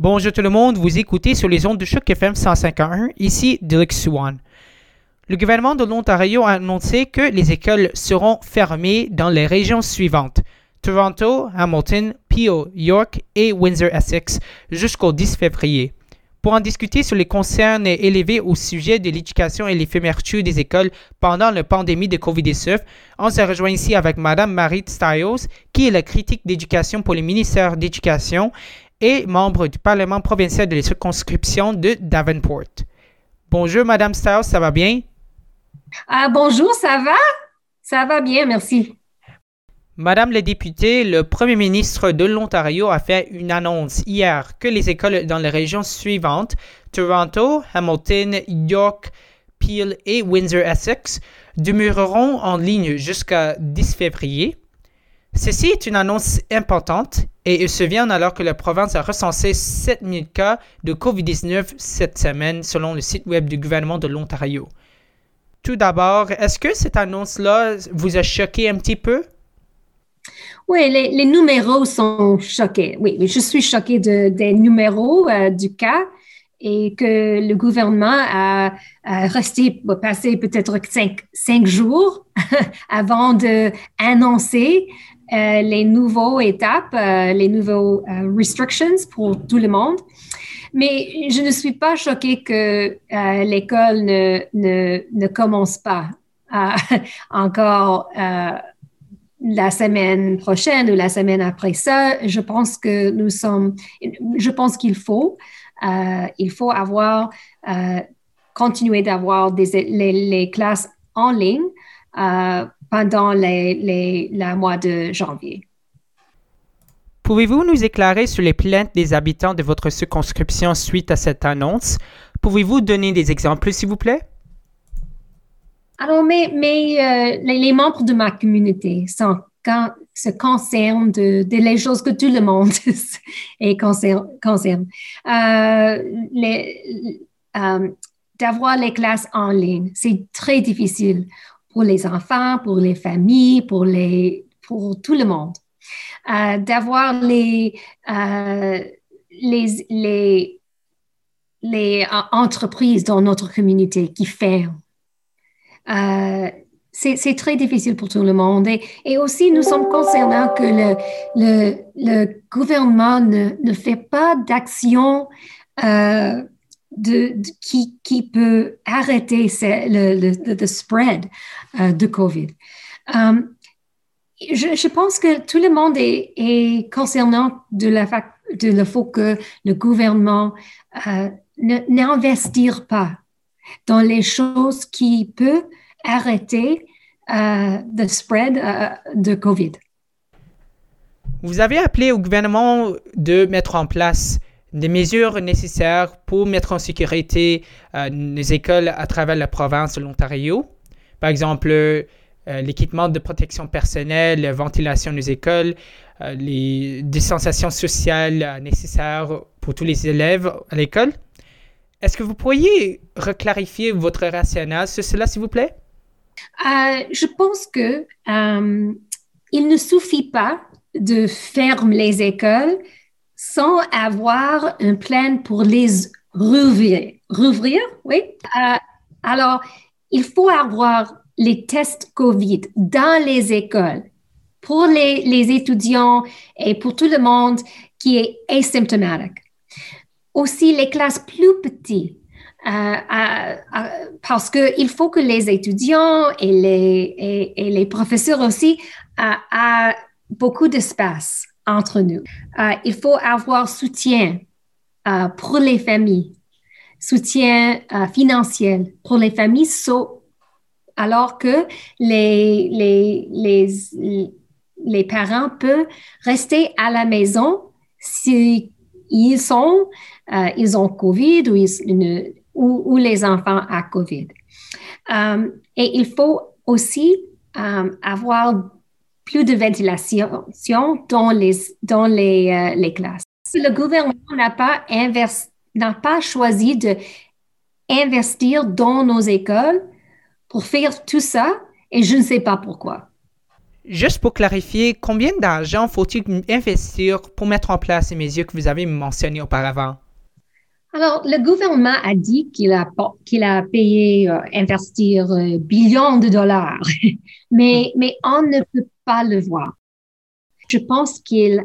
Bonjour tout le monde, vous écoutez sur les ondes de choc FM 151, ici Dilek Swan. Le gouvernement de l'Ontario a annoncé que les écoles seront fermées dans les régions suivantes Toronto, Hamilton, Peel, York et Windsor-Essex jusqu'au 10 février. Pour en discuter sur les concerns élevés au sujet de l'éducation et l'éphéméritude des écoles pendant la pandémie de COVID-19, on se rejoint ici avec Mme Marie Stiles, qui est la critique d'éducation pour le ministère d'Éducation et membre du Parlement provincial de la circonscription de Davenport. Bonjour, Madame Stiles, ça va bien? Ah, bonjour, ça va? Ça va bien, merci. Madame la députée, le premier ministre de l'Ontario a fait une annonce hier que les écoles dans les régions suivantes, Toronto, Hamilton, York, Peel et Windsor-Essex, demeureront en ligne jusqu'à 10 février. Ceci est une annonce importante et il se vient alors que la province a recensé 7000 cas de COVID-19 cette semaine selon le site web du gouvernement de l'Ontario. Tout d'abord, est-ce que cette annonce-là vous a choqué un petit peu? Oui, les, numéros sont choqués. Oui, je suis choquée des numéros euh, du cas et que le gouvernement a, resté, passé peut-être cinq, jours avant d'annoncer euh, les nouvelles étapes, euh, les nouvelles euh, restrictions pour tout le monde. Mais je ne suis pas choquée que l'école ne, ne, ne, commence pas encore la semaine prochaine ou la semaine après ça. Je pense que nous sommes, je pense qu'il faut, il faut avoir, continuer d'avoir des, les, les, classes en ligne pendant les, les, le mois de janvier. Pouvez-vous nous éclairer sur les plaintes des habitants de votre circonscription suite à cette annonce? Pouvez-vous donner des exemples, s'il vous plaît? Alors, mais, mais euh, les, membres de ma communauté sont, quand, se concernent de, de, les choses que tout le monde est concerne. concerne. Euh, euh, D'avoir les classes en ligne, c'est très difficile pour les enfants, pour les familles, pour, les, pour tout le monde. Euh, d'avoir les, euh, les, les, les, entreprises dans notre communauté qui ferment. Euh, c'est très difficile pour tout le monde. Et, et, aussi, nous sommes concernés que le, le, le gouvernement ne, ne, fait pas d'action euh, de, qui, qui, peut arrêter le, le, spread euh, de COVID. Euh, je, pense que tout le monde est, concernant de la de le fait que le gouvernement euh, n'investir pas dans les choses qui peuvent arrêter le spread de COVID. Vous avez appelé au gouvernement de mettre en place des mesures nécessaires pour mettre en sécurité euh, les écoles à travers la province de l'Ontario. Par exemple, euh, l'équipement de protection personnelle, la ventilation des écoles, euh, les distanciations sociales nécessaires pour tous les élèves à l'école. Est-ce que vous pourriez reclarifier votre rationnel sur cela, s'il vous plaît? je pense que il ne suffit pas de fermer les écoles sans avoir un plan pour les rouvrir. Rouvrir, oui. Euh, alors, il faut avoir les tests COVID dans les écoles pour les, les étudiants et pour tout le monde qui est asymptomatique. Aussi, les classes plus petites, euh, euh, euh parce qu'il faut que les étudiants et les, et, et les professeurs aussi aient beaucoup d'espace entre nous. Euh, il faut avoir soutien euh, pour les familles, soutien euh, financier pour les familles, alors que les, les, les, les, parents peuvent rester à la maison si ils sont, ils ont COVID ou, les enfants à COVID. et il faut aussi avoir plus de ventilation dans les, dans les, euh, les classes. Le gouvernement n'a pas, pas choisi de investir dans nos écoles pour faire tout ça et je ne sais pas pourquoi. Juste pour clarifier, combien d'argent faut-il investir pour mettre en place ces mesures que vous avez mentionnées auparavant? Alors, le gouvernement a dit qu'il a, qu'il a payé, euh, investir euh, billions de dollars, mais, mais on ne peut pas le voir. Je pense qu'il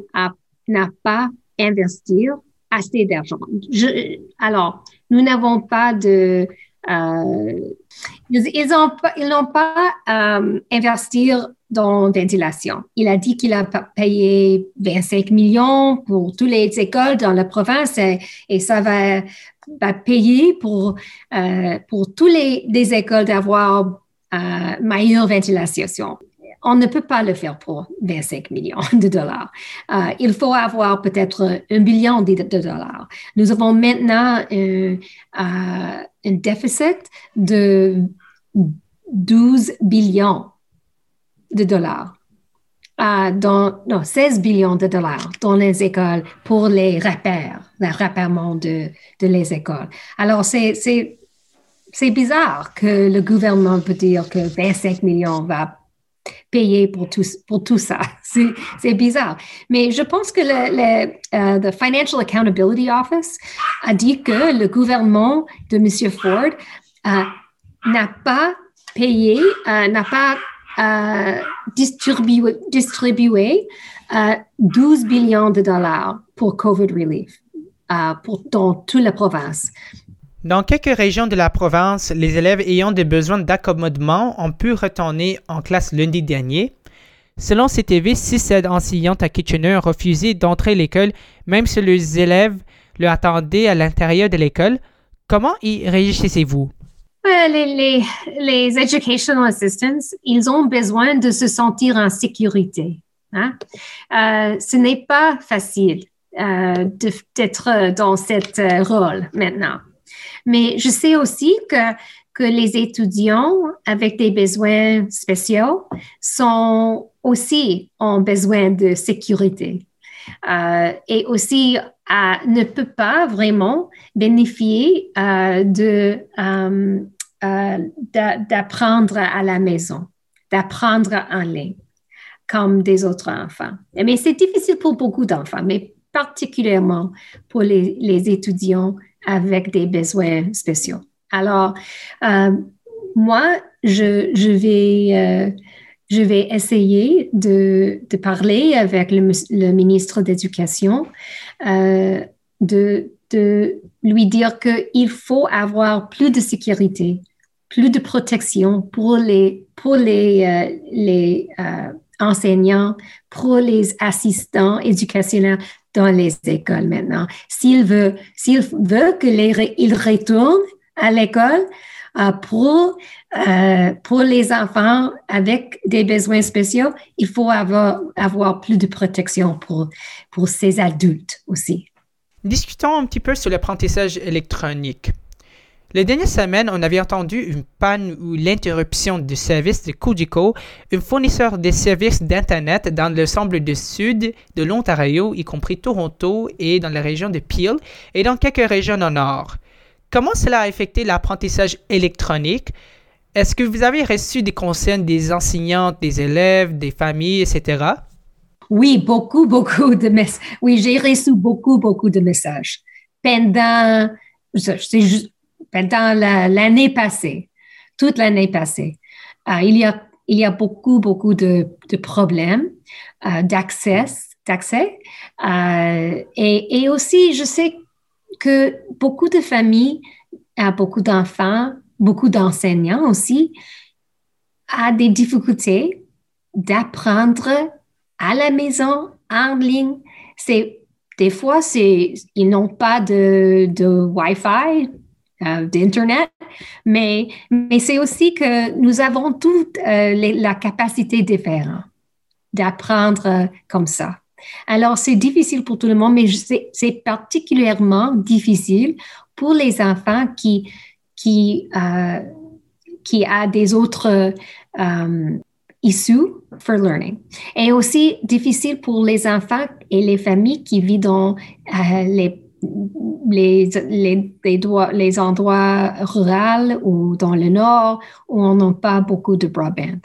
n'a pas investi assez d'argent. alors, nous n'avons pas de... Euh, ils n'ont pas, ils n'ont pas euh, investir dans ventilation. Il a dit qu'il a payé 25 millions pour toutes les écoles dans la province et, ça va, payer pour, euh, pour toutes les, les écoles d'avoir euh, meilleure ventilation. On ne peut pas le faire pour 25 millions de dollars. Euh, il faut avoir peut-être un billion de, dollars. Nous avons maintenant un, euh, un déficit de 12 billions de dollars. Euh, dans, non, 16 billions de dollars dans les écoles pour les repères, le repèrement de, de les écoles. Alors, c'est, c'est, c'est bizarre que le gouvernement peut dire que 25 millions va payer pour tout, pour tout ça. C'est, c'est bizarre. Mais je pense que le, le uh, Financial Accountability Office a dit que le gouvernement de M. Ford uh, n'a pas payé, uh, n'a pas euh, distribué, distribué 12 billions de dollars pour COVID relief euh, pour, dans toute la province. Dans quelques régions de la province, les élèves ayant des besoins d'accommodement ont pu retourner en classe lundi dernier. Selon CTV, 6 enseignantes à Kitchener ont refusé d'entrer à l'école, même si les élèves le attendaient à l'intérieur de l'école. Comment y réagissez-vous? Les, les, educational assistants, ils ont besoin de se sentir en sécurité. Hein? Euh, ce n'est pas facile euh, d'être dans cet euh, rôle maintenant. Mais je sais aussi que, que les étudiants avec des besoins spéciaux sont aussi en besoin de sécurité. et aussi ne peut pas vraiment bénéficier de euh, d'apprendre à la maison, d'apprendre en ligne, comme des autres enfants. Mais c'est difficile pour beaucoup d'enfants, mais particulièrement pour les, étudiants avec des besoins spéciaux. Alors, euh, moi, je, vais, euh, je vais essayer de, parler avec le, le ministre d'éducation, de, de lui dire qu'il faut avoir plus de sécurité, plus de protection pour les, pour les, euh, les euh, enseignants, pour les assistants éducationnels dans les écoles maintenant. S'il veut, s'il veut que les, retournent à l'école euh, pour, pour les enfants avec des besoins spéciaux, il faut avoir, avoir plus de protection pour, pour ces adultes aussi. Discutons un petit peu sur l'apprentissage électronique. Les dernières semaines, on avait entendu une panne ou l'interruption du service de Cogeco, un fournisseur de services d'Internet dans l'ensemble du sud de l'Ontario, y compris Toronto et dans la région de Peel, et dans quelques régions au nord. Comment cela a affecté l'apprentissage électronique? Est-ce que vous avez reçu des conseils des enseignants, des élèves, des familles, etc.? Oui, beaucoup, beaucoup de messages. Oui, j'ai reçu beaucoup, beaucoup de messages pendant, c'est juste, pendant l'année passée, toute l'année passée. Euh, il, y a, il y a beaucoup, beaucoup de, de problèmes euh, d'accès, d'accès. Euh, et, et, aussi, je sais que beaucoup de familles, beaucoup d'enfants, beaucoup d'enseignants aussi, ont des difficultés d'apprendre à la maison, en ligne. C'est des fois, ils n'ont pas de, de Wi-Fi, euh, d'Internet, mais, mais c'est aussi que nous avons toute euh, la capacité différente d'apprendre euh, comme ça. Alors, c'est difficile pour tout le monde, mais c'est particulièrement difficile pour les enfants qui, qui, qui a des autres issues for learning. Et aussi difficile pour les enfants et les familles qui vivent dans euh, les les, les, les, endroits ruraux ou dans le nord où on n'a pas beaucoup de broadband.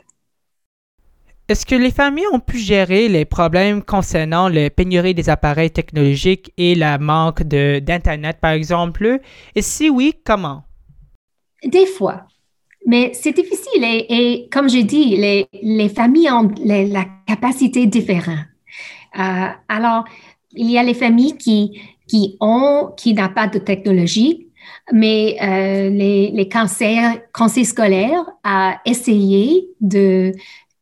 Est-ce que les familles ont pu gérer les problèmes concernant la pénurie des appareils technologiques et la manque d'Internet, par exemple? Et si oui, comment? Des fois. Mais c'est difficile et, comme j'ai dit, les, les, familles ont la capacité différente. Euh, alors, il y a les familles qui, qui ont, qui n'ont pas de technologie, mais euh, les, les conseils, conseils scolaires ont essayé de,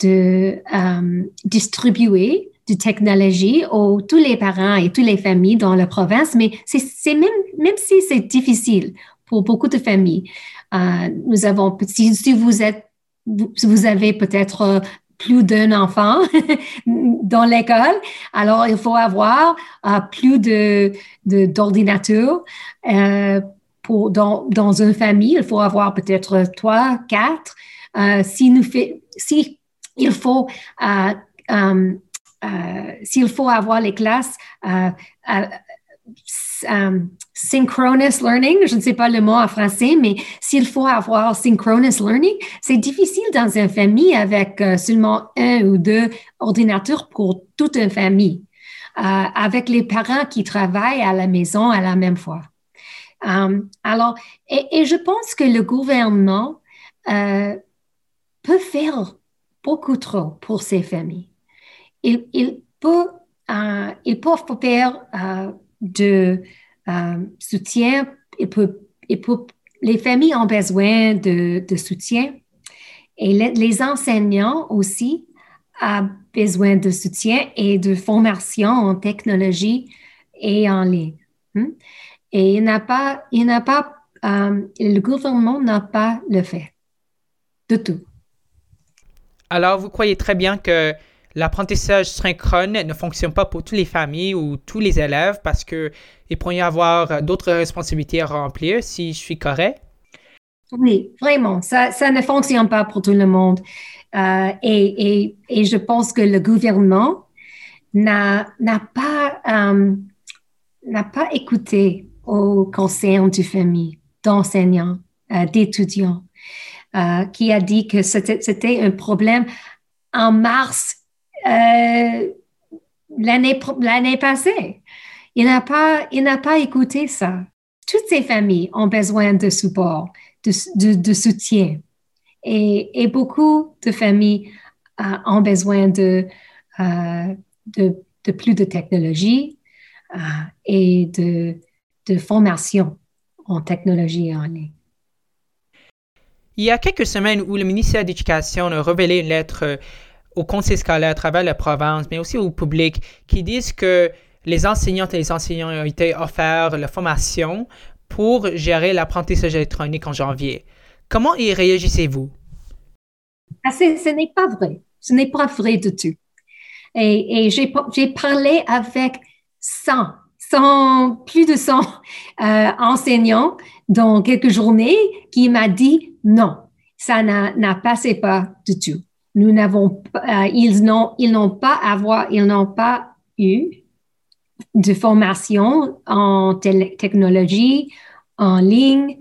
de euh, distribuer de technologie aux tous les parents et toutes les familles dans la province, mais c'est même, même si c'est difficile pour beaucoup de familles. Euh, nous avons, si, si vous êtes, vous, avez peut-être plus d'un enfant dans l'école, alors il faut avoir euh, plus de d'ordinateurs. Euh, dans, dans une famille, il faut avoir peut-être trois, quatre. Euh, si nous fait, si il faut, s'il faut avoir les classes synchronous learning, je ne sais pas le mot en français, mais s'il faut avoir synchronous learning, c'est difficile dans une famille avec seulement un ou deux ordinateurs pour toute une famille, avec les parents qui travaillent à la maison à la même fois. alors, et, je pense que le gouvernement peut faire beaucoup trop pour ces familles. Il, il peut, euh, faire euh, de euh, soutien. Il peut, il peut, les familles ont besoin de, de soutien et les, enseignants aussi ont besoin de soutien et de formation en technologie et en ligne. Hmm? Et il n'a pas, il n'a pas, le gouvernement n'a pas le fait de tout. Alors, vous croyez très bien que l'apprentissage synchrone ne fonctionne pas pour toutes les familles ou tous les élèves parce qu'il pourrait y avoir d'autres responsabilités à remplir, si je suis correct? Oui, vraiment, ça, ne fonctionne pas pour tout le monde. Euh, et, je pense que le gouvernement n'a pas, euh, pas écouté aux conseils de famille, d'enseignants, euh, d'étudiants. Qui a dit que c'était un problème en mars euh, l'année passée. Il n'a pas, il n'a pas écouté ça. Toutes ces familles ont besoin de support, de, soutien. Et, beaucoup de familles euh, ont besoin de, de, plus de technologie et de, de formation en technologie en ligne. Il y a quelques semaines où le ministère de l'Éducation a révélé une lettre euh, au conseil scolaire à travers la province, mais aussi au public, qui disent que les enseignantes et les enseignants ont été offerts la formation pour gérer l'apprentissage électronique en janvier. Comment y réagissez-vous? Ah, ce n'est pas vrai. Ce n'est pas vrai du tout. Et, j'ai parlé avec 100, 100, plus de 100 euh, enseignants dans quelques journées qui m'a dit non, ça n'a passé pas du tout. Nous n'avons euh, ils n'ont ils n'ont pas avoir ils n'ont pas eu de formation en technologie, en ligne,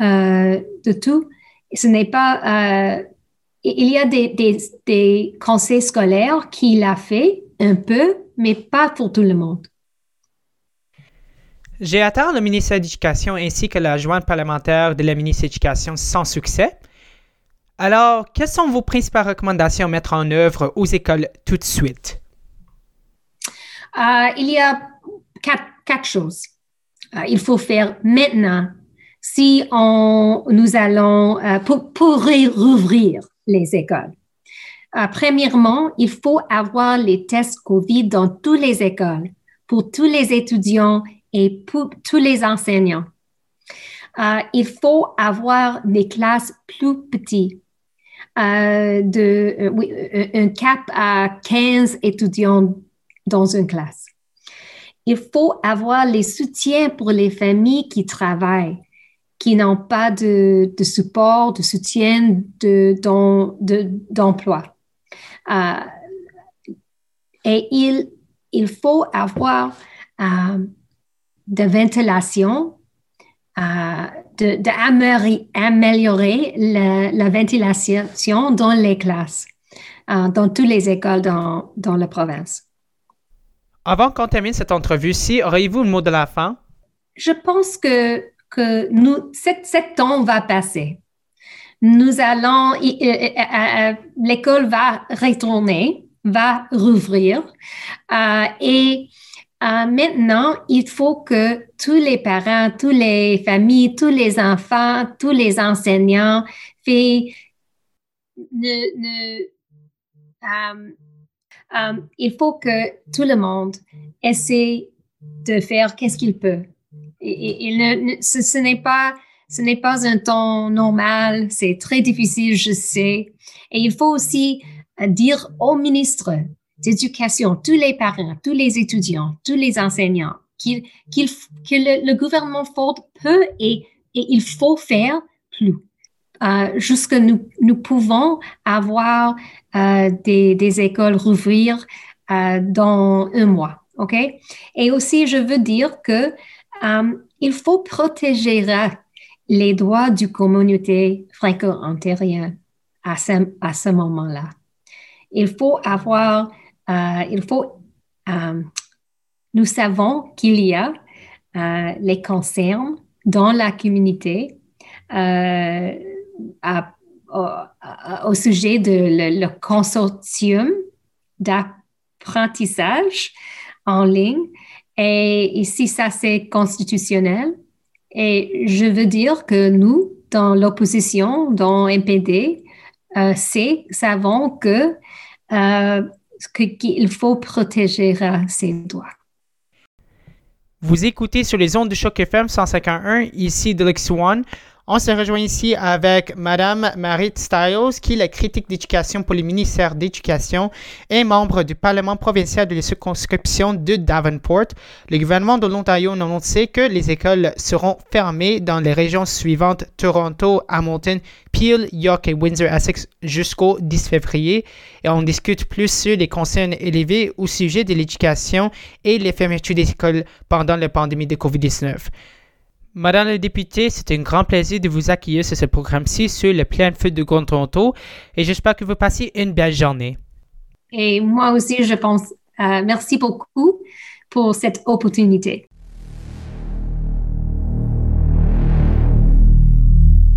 euh, de tout. Ce n'est pas euh, il y a des, conseils scolaires qui l'a fait un peu, mais pas pour tout le monde. J'ai atteint le ministère de l'Éducation ainsi que la jointe parlementaire de la ministre de l'Éducation sans succès. Alors, quelles sont vos principales recommandations à mettre en œuvre aux écoles tout de suite? Euh, il y a quatre, choses. Euh, il faut faire maintenant si on, nous allons, euh, pour, pour rouvrir les écoles. premièrement, il faut avoir les tests COVID dans toutes les écoles pour tous les étudiants et pour tous les enseignants. Il faut avoir des classes plus petites, de, euh, oui, un cap à 15 étudiants dans une classe. Il faut avoir les soutiens pour les familles qui travaillent, qui n'ont pas de, de, support, de soutien d'emploi. De, et il, faut avoir de ventilation, euh, d'améliorer la, ventilation dans les classes. dans toutes les écoles dans, dans la province. Avant qu'on termine cette entrevue-ci, auriez-vous le mot de la fin? Je pense que, que nous, sept temps va passer. Nous allons, l'école va retourner, va rouvrir et euh, maintenant, il faut que tous les parents, toutes les familles, tous les enfants, tous les enseignants fait, euh, euh, il faut que tout le monde essaie de faire qu'est-ce qu'il peut. Et, ce, n'est pas ce n'est pas un temps normal, c'est très difficile, je sais. Et il faut aussi dire au ministre d'éducation, tous les parents, tous les étudiants, tous les enseignants, qu'il, qu'il, que le, gouvernement Ford peut et, et il faut faire plus. Euh, jusque nous, nous pouvons avoir euh, des, des, écoles rouvrir euh, dans un mois, ok? Et aussi, je veux dire que il faut protéger les droits du communauté franco-ontarienne à ce, à ce moment-là. Il faut avoir euh, il faut, euh, nous savons qu'il y a euh, les concerns dans la communauté au, sujet de le, consortium d'apprentissage en ligne. Et ici, ça, c'est constitutionnel. Et je veux dire que nous, dans l'opposition, dans MPD, euh, savons que qu'il faut protéger ses droits. Vous écoutez sur les ondes de choc FM 151, ici Deluxe One. On se rejoint ici avec Madame Marie Stiles, qui est la critique d'éducation pour le ministère d'éducation et membre du Parlement provincial de la circonscription de Davenport. Le gouvernement de l'Ontario a annoncé que les écoles seront fermées dans les régions suivantes Toronto, Hamilton, Peel, York et Windsor-Essex jusqu'au 10 février. Et on discute plus sur les concerns élevés au sujet de l'éducation et les fermetures des écoles pendant la pandémie de COVID-19. Madame la députée, c'est un grand plaisir de vous accueillir sur ce programme-ci sur le plein feu de Grand Toronto et j'espère que vous passez une belle journée. Et moi aussi, je pense, euh, merci beaucoup pour cette opportunité.